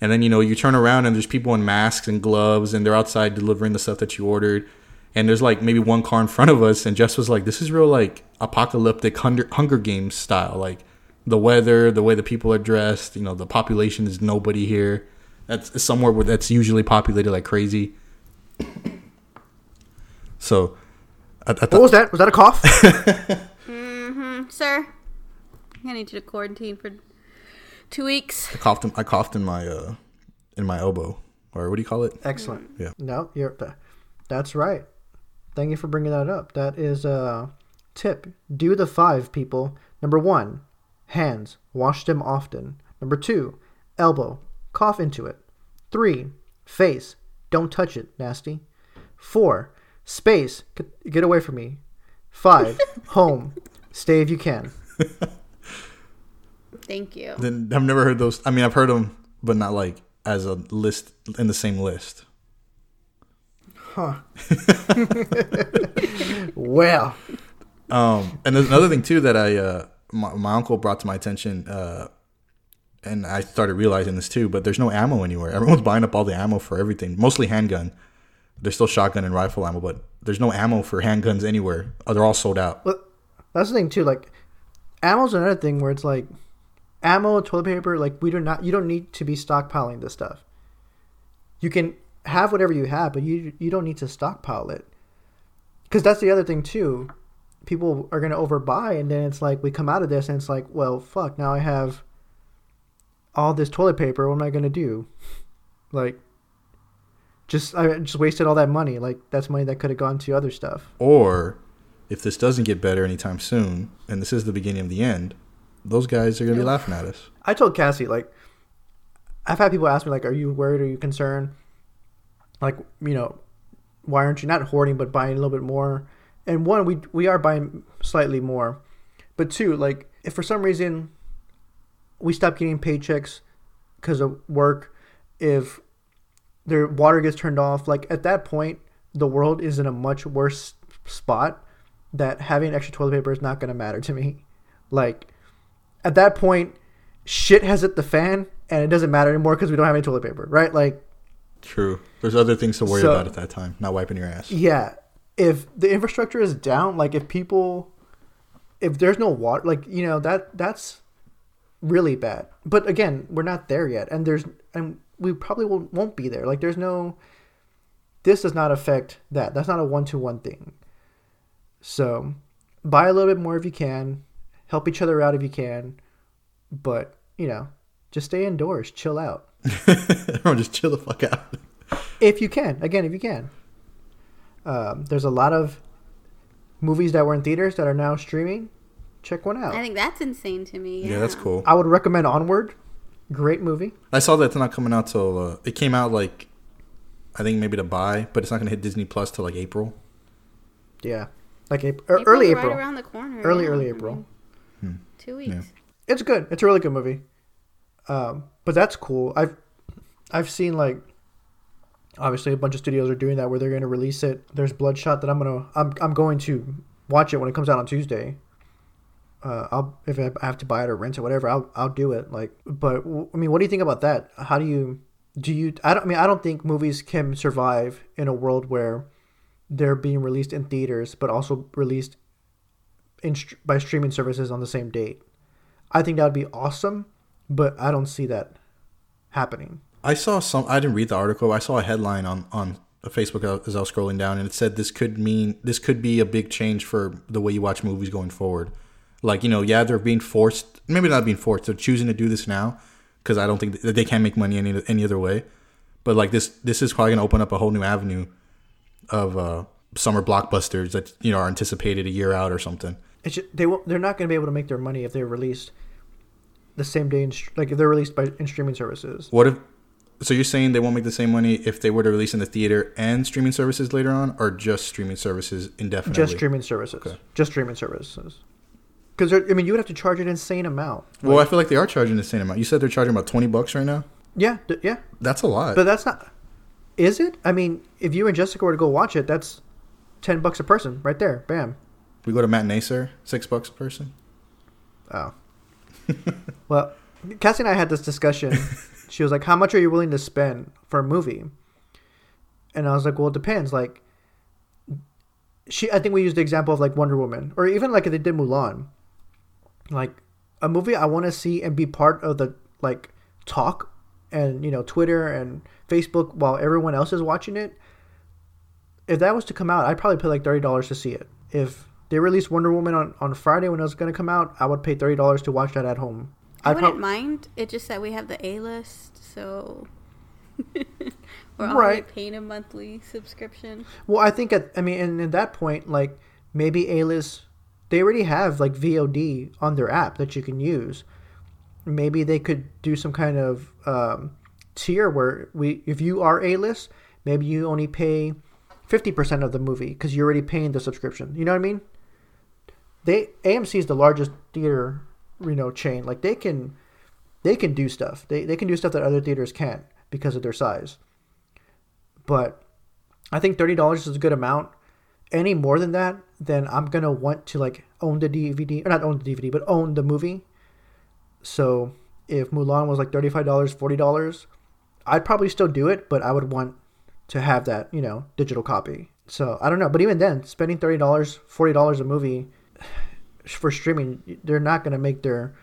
And then you know you turn around and there's people in masks and gloves, and they're outside delivering the stuff that you ordered. And there's like maybe one car in front of us, and Jess was like, "This is real like apocalyptic Hunger, Hunger Games style, like." the weather, the way the people are dressed, you know, the population is nobody here. That's somewhere where that's usually populated like crazy. <coughs> So, I, I what thought, was that? Was that a cough? <laughs> Mm-hmm, sir. I need you to quarantine for two weeks. I coughed. In, I coughed in my uh, in my elbow, or what do you call it? Excellent. Yeah. No, you're. th- That's right. Thank you for bringing that up. That is a tip. Do the five people. Number one, hands. Wash them often. Number two, elbow. Cough into it. Three, face. Don't touch it. Nasty. Four, space. Get, get away from me. Five, <laughs> home. Stay if you can. Thank you. Then I've never heard those. I mean, I've heard them, but not like as a list in the same list. Huh. <laughs> well, Um, and there's another thing too that I uh, my, my uncle brought to my attention, uh, and I started realizing this too. But there's no ammo anywhere. Everyone's buying up all the ammo for everything, mostly handgun. There's still shotgun and rifle ammo, but there's no ammo for handguns anywhere. Oh, they're all sold out. But that's the thing too. Like, ammo's another thing where it's like, ammo, toilet paper. Like, we do not. You don't need to be stockpiling this stuff. You can have whatever you have, but you you don't need to stockpile it. Because that's the other thing too. people are gonna overbuy, and then it's like we come out of this, and it's like, well, fuck, now I have all this toilet paper. What am I gonna do? <laughs> Like, just I just wasted all that money. Like that's money that could have gone to other stuff. Or if this doesn't get better anytime soon, and this is the beginning of the end, those guys are gonna be laughing at us. I told Cassie like, I've had people ask me like, "Are you worried? Are you concerned? Like, you know, why aren't you not hoarding but buying a little bit more?" And one, we we are buying slightly more, but two, like, if for some reason we stop getting paychecks because of work, if their water gets turned off, like at that point, the world is in a much worse spot. That having extra toilet paper is not going to matter to me. Like, at that point, shit has hit the fan, and it doesn't matter anymore because we don't have any toilet paper, right? Like, True. There's other things to worry So- about at that time, not wiping your ass. yeah, if the infrastructure is down, like if people, if there's no water, like you know that that's really bad. But again, we're not there yet, and there's and we probably won't, won't be there. Like there's no, this does not affect that. That's not a one to one thing. So, buy a little bit more if you can, help each other out if you can, but you know, just stay indoors, chill out <laughs> Everyone just chill the fuck out. if you can. Again, if you can. Um, there's a lot of movies that were in theaters that are now streaming. Check one out. I think that's insane to me. Yeah, that's cool. I would recommend Onward. Great movie. I saw that it's not coming out till uh, it came out like I think maybe to buy, but it's not gonna hit Disney Plus till like April. Yeah, like April, er, April's early right April. around the corner. Early, yeah. early I April. Two weeks. Yeah. It's good. It's a really good movie. Um, but that's cool. I've I've seen like obviously a bunch of studios are doing that where they're going to release it. There's Bloodshot that I'm gonna I'm I'm going to watch it when it comes out on Tuesday. Uh, I'll if I have to buy it or rent it, whatever, I'll I'll do it. Like, but I mean, what do you think about that? How do you do you? I don't I mean I don't think movies can survive in a world where they're being released in theaters but also released in by streaming services on the same date. I think that would be awesome, but I don't see that happening. I saw some. I didn't read the article. I saw a headline on on Facebook as I was scrolling down, and it said this could mean this could be a big change for the way you watch movies going forward. Like you know, yeah, they're being forced. Maybe not being forced. They're choosing to do this now because I don't think that they can't make money any any other way. But like this, this is probably gonna open up a whole new avenue of uh, summer blockbusters that you know are anticipated a year out or something. It's just, they won't, they're not going to be able to make their money if they're released the same day in like if they're released by in streaming services. What if? So you're saying they won't make the same money if they were to release in the theater and streaming services later on, or just streaming services indefinitely? Just streaming services. Okay. Just streaming services. Because I mean, you would have to charge an insane amount. Well, I feel like they are charging the same amount. You said they're charging about twenty bucks right now. Yeah, th- yeah, That's a lot. but that's not. Is it? I mean, if you and Jessica were to go watch it, that's ten bucks a person, right there. Bam. We go to matinee, sir. Six bucks a person. Oh. <laughs> well, Cassie and I had this discussion. <laughs> she was like, "How much are you willing to spend for a movie?" And I was like, "Well, it depends." Like, she, I think we used the example of like Wonder Woman, or even like if they did Mulan. Like a movie I want to see and be part of the like talk and you know Twitter and Facebook while everyone else is watching it. If that was to come out, I'd probably pay like thirty dollars to see it. If they released Wonder Woman on, on Friday when it was going to come out, I would pay thirty dollars to watch that at home. I I'd wouldn't prob- mind. It just that we have the A list, so <laughs> we're already Right. paying a monthly subscription. Well, I think at I mean, and at that point, like maybe A list, they already have like VOD on their app that you can use. Maybe they could do some kind of um, tier where we, if you are A list, maybe you only pay fifty percent of the movie because you're already paying the subscription. You know what I mean? They AMC is the largest theater, you know, chain. Like they can, they can do stuff. They they can do stuff that other theaters can't because of their size. But I think thirty dollars is a good amount. Any more than that, then I'm gonna want to like own the DVD or not own the DVD, but own the movie. So if Mulan was like thirty five dollars, forty dollars, I'd probably still do it, but I would want to have that you know digital copy. So I don't know, but even then, spending thirty dollars, forty dollars a movie for streaming, they're not gonna make their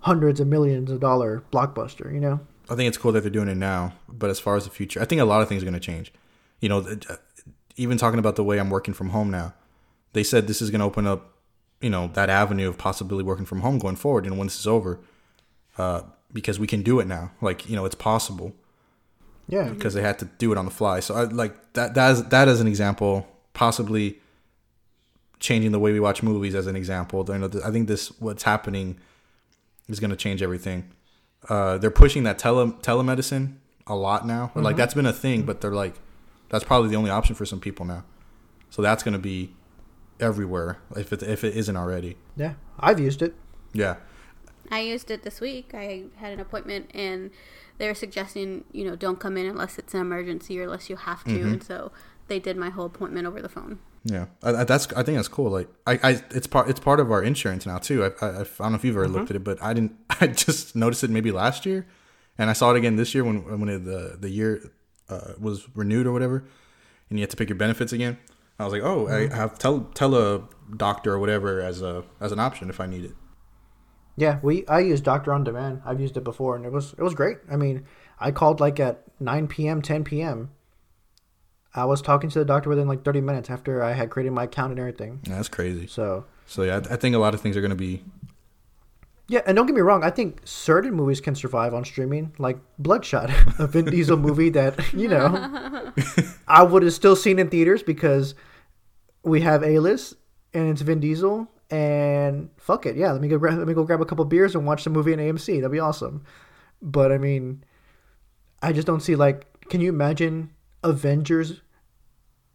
hundreds of millions of dollar blockbuster. You know. I think it's cool that they're doing it now. But as far as the future, I think a lot of things are going to change. You know, uh, even talking about the way I'm working from home now, they said this is going to open up, you know, that avenue of possibly working from home going forward. And when this is over, uh, because we can do it now, like you know, it's possible Yeah. because they had to do it on the fly. So I like that. That is that as an example, possibly changing the way we watch movies as an example. You know, I think this what's happening is going to change everything. Uh, they're pushing that tele telemedicine a lot now. Like that's been a thing, but they're like that's probably the only option for some people now. So that's going to be everywhere if it if it isn't already. Yeah. I've used it. Yeah. I used it this week. I had an appointment and they were suggesting, you know, don't come in unless it's an emergency or unless you have to. And so they did my whole appointment over the phone. Yeah, I, that's I think that's cool. Like I, I it's part it's part of our insurance now too. I, I, I don't know if you've ever looked at it, but I didn't. <laughs> I just noticed it maybe last year, and I saw it again this year when when it, the the year uh, was renewed or whatever, and you had to pick your benefits again. I was like, oh, I have tell tell a doctor or whatever as a as an option if I need it. Yeah, we I use Doctor on Demand. I've used it before, and it was it was great. I mean, I called like at nine p.m., ten p.m. I was talking to the doctor within like thirty minutes after I had created my account and everything. Yeah, that's crazy. So So yeah, I, I think a lot of things are gonna be yeah, and don't get me wrong, I think certain movies can survive on streaming, like Bloodshot, <laughs> a Vin Diesel movie that you know <laughs> I would have still seen in theaters because we have A list and it's Vin Diesel. And fuck it, yeah. Let me go grab. Let me go grab a couple beers and watch the movie in AMC. That'd be awesome. But I mean, I just don't see like. Can you imagine Avengers?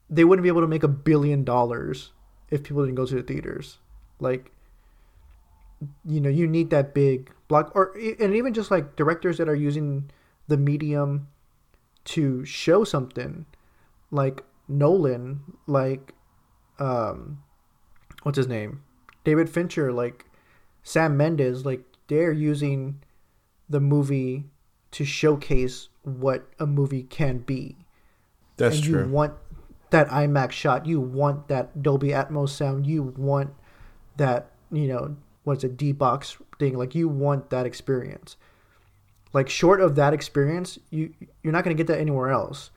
They wouldn't be able to make a billion dollars if people didn't go to the theaters. Like, you know, you need that big block, or and even just like directors that are using the medium to show something, like Nolan, like, um, what's his name, David Fincher, like Sam Mendes, like they're using the movie to showcase what a movie can be. that's and true. you want that IMAX shot, you want that Dolby Atmos sound, you want that, you know, what's a D box thing, like you want that experience. Like short of that experience, you you're not gonna get that anywhere else.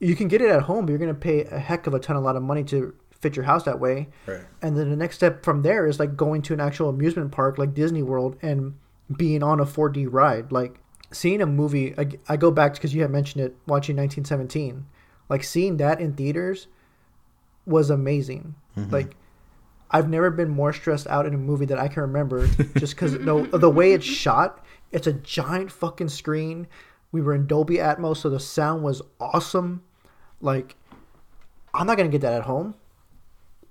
You can get it at home, but you're gonna pay a heck of a ton, a lot of money to fit your house that way. Right. And then the next step from there is like going to an actual amusement park like Disney World and being on a 4D ride. Like seeing a movie, I, I go back because you had mentioned it, watching 1917. Like seeing that in theaters was amazing. Mm-hmm. Like I've never been more stressed out in a movie that I can remember <laughs> just because the, the way it's shot. It's a giant fucking screen. We were in Dolby Atmos, so the sound was awesome. Like, I'm not gonna get that at home.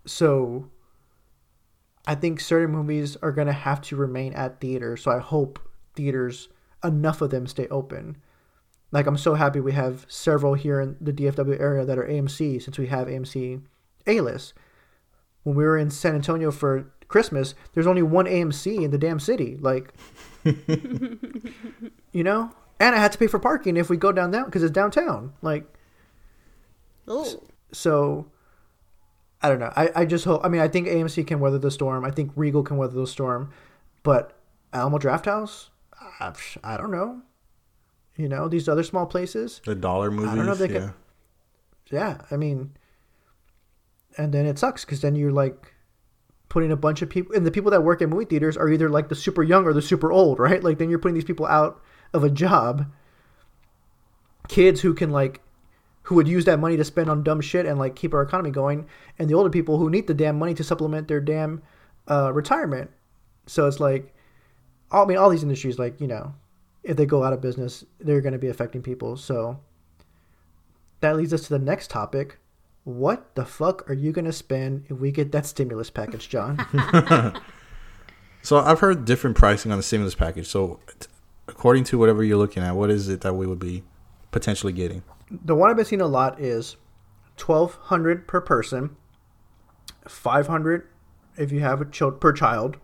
So, I think certain movies are gonna have to remain at theaters. So I hope theaters, enough of them, stay open. Like I'm so happy we have several here in the DFW area that are AMC since we have AMC A list. When we were in San Antonio for Christmas, there's only one AMC in the damn city. Like, <laughs> you know, and I had to pay for parking if we go down there because it's downtown. Like, Oh, so I don't know. I, I just hope. I mean, I think AMC can weather the storm. I think Regal can weather the storm, but Alamo Drafthouse, ah, I, I don't know. You know, these other small places, The dollar movies. I don't know if they yeah. can- yeah. I mean, and then it sucks because then you're like putting a bunch of people, and the people that work in movie theaters are either like the super young or the super old, right? Like then you're putting these people out of a job. Kids who can like who would use that money to spend on dumb shit and like keep our economy going, and the older people who need the damn money to supplement their damn uh, retirement. So it's like, I mean, all these industries, like you know, if they go out of business, they're going to be affecting people. So that leads us to the next topic. What the fuck are you going to spend if we get that stimulus package, John? <laughs> <laughs> So I've heard different pricing on the stimulus package. So t- according to whatever you're looking at, what is it that we would be potentially getting? the one I've been seeing a lot is twelve hundred per person, five hundred if you have a child per child,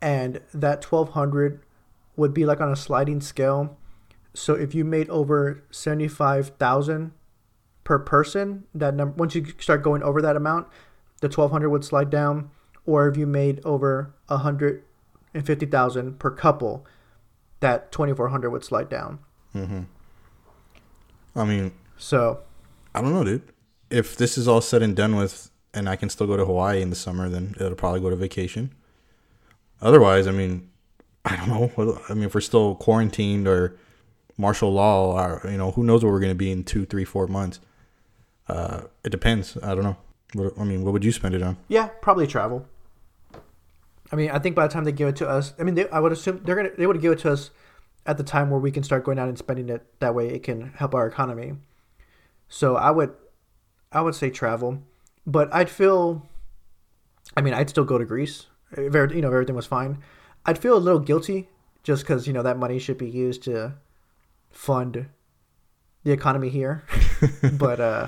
and that twelve hundred would be like on a sliding scale. So if you made over seventy five thousand per person, that number once you start going over that amount, the twelve hundred would slide down. Or if you made over a hundred and fifty thousand per couple, that twenty four hundred would slide down. Mhm. I mean, So I don't know, dude. If this is all said and done with, and I can still go to Hawaii in the summer, then it'll probably go to vacation. Otherwise, I mean, I don't know. I mean, if we're still quarantined or martial law, or you know, who knows where we're going to be in two, three, four months. Uh, it depends. I don't know. What, I mean, what would you spend it on? Yeah, probably travel. I mean, I think by the time they give it to us, I mean, they, I would assume they're gonna they would give it to us at the time where we can start going out and spending it. That way, it can help our economy. So I would, I would say travel, but I'd feel. I mean, I'd still go to Greece. If you know if everything was fine, I'd feel a little guilty just because you know that money should be used to fund the economy here. <laughs> but uh,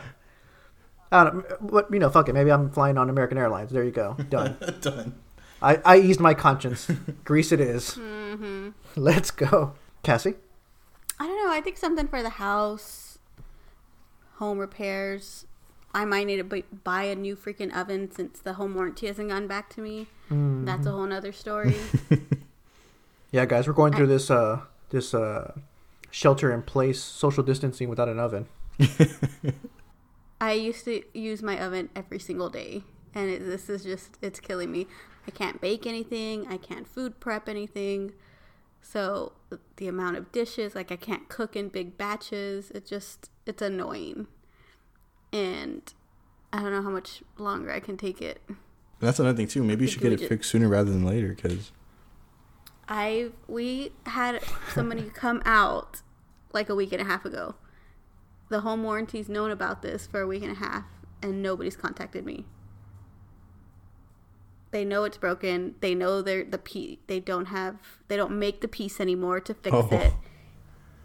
I don't. know, But you know, fuck it. Maybe I'm flying on American Airlines. There you go. <laughs> Done. Done. I, I eased my conscience. <laughs> Greece it is. Let's go. Cassie? I don't know. I think something for the house, home repairs. I might need to buy a new freaking oven since the home warranty hasn't gone back to me. That's a whole nother story. <laughs> Yeah, guys, we're going through this uh this uh shelter in place social distancing without an oven. <laughs> I used to use my oven every single day, and it, this is just it's killing me. I can't bake anything. I can't food prep anything. So the amount of dishes, like I can't cook in big batches. It just it's annoying, and I don't know how much longer I can take it. That's another thing too. Maybe you should get it Legit. fixed sooner rather than later, because I we had somebody come out like a week and a half ago. The home warranty's known about this for a week and a half, and nobody's contacted me. They know it's broken. They know they're the piece. They don't have. They don't make the piece anymore to fix Oh. it,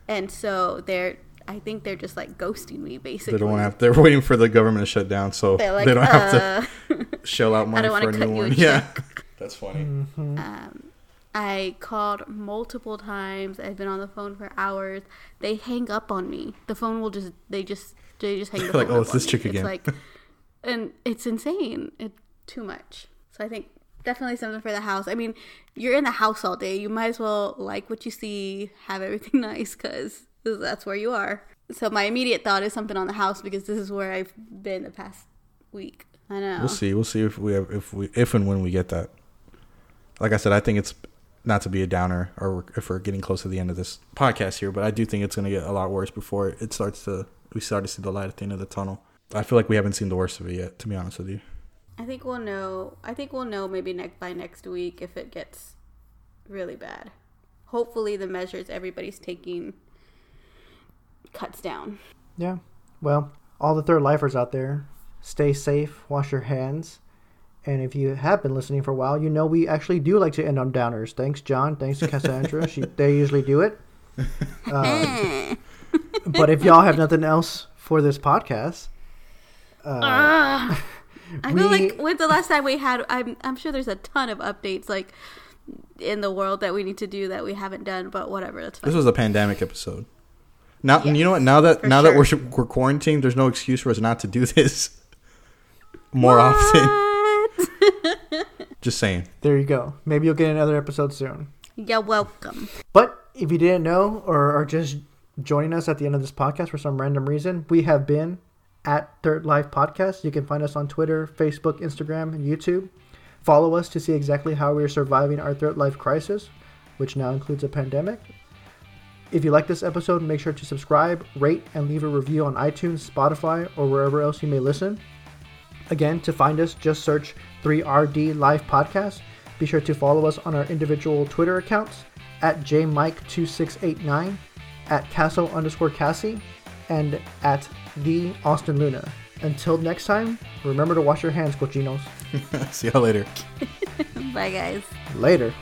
and so they're. I think they're just like ghosting me, basically. they don't want to have. They're waiting for the government to shut down, so They're like, they don't have uh, to <laughs> shell out money don't for wanna a cut new you a one. <laughs> Yeah, that's funny. Um, I called multiple times. I've been on the phone for hours. They hang up on me. The phone will just they just they just hang the Like, oh, up it's this me. chick again. It's like, and it's insane. It's too much. So I think definitely something for the house. I mean, you're in the house all day. You might as well like what you see, have everything <laughs> nice, because that's where you are. So my immediate thought is something on the house because this is where I've been the past week. I know. We'll see. We'll see if we have, if we if and when we get that. Like I said, I think it's not to be a downer, or if we're getting close to the end of this podcast here, but I do think it's going to get a lot worse before it starts to we start to see the light at the end of the tunnel. I feel like we haven't seen the worst of it yet, to be honest with you. I think we'll know. I think we'll know maybe next by next week if it gets really bad. Hopefully, the measures everybody's taking cuts down. Yeah. Well, all the third lifers out there, stay safe, wash your hands. And if you have been listening for a while, you know we actually do like to end on downers. Thanks, John. Thanks, to Cassandra. she, <laughs> they usually do it. <laughs> Um, but if y'all have nothing else for this podcast, I feel like when's the last time we had? I'm I'm sure there's a ton of updates like in the world that we need to do that we haven't done, but whatever. That's This was a pandemic episode. Now you know what? Now that for now that we're <laughs> we're quarantined, there's no excuse for us not to do this <laughs> more often. <laughs> Just saying. there you go. Maybe you'll get another episode soon. You're welcome. But if you didn't know or are just joining us at the end of this podcast for some random reason, we have been at Third Life Podcast. You can find us on Twitter, Facebook, Instagram, and YouTube. Follow us to see exactly how we are surviving our third life crisis, which now includes a pandemic. If you like this episode, make sure to subscribe, rate, and leave a review on iTunes, Spotify, or wherever else you may listen. Again, to find us, just search 3RD Life Podcast. Be sure to follow us on our individual Twitter accounts at jmike2689, at castle underscore cassie, and at the Austin Luna. Until next time, remember to wash your hands, cochinos. <laughs> See y'all later. <laughs> Bye, guys. Later.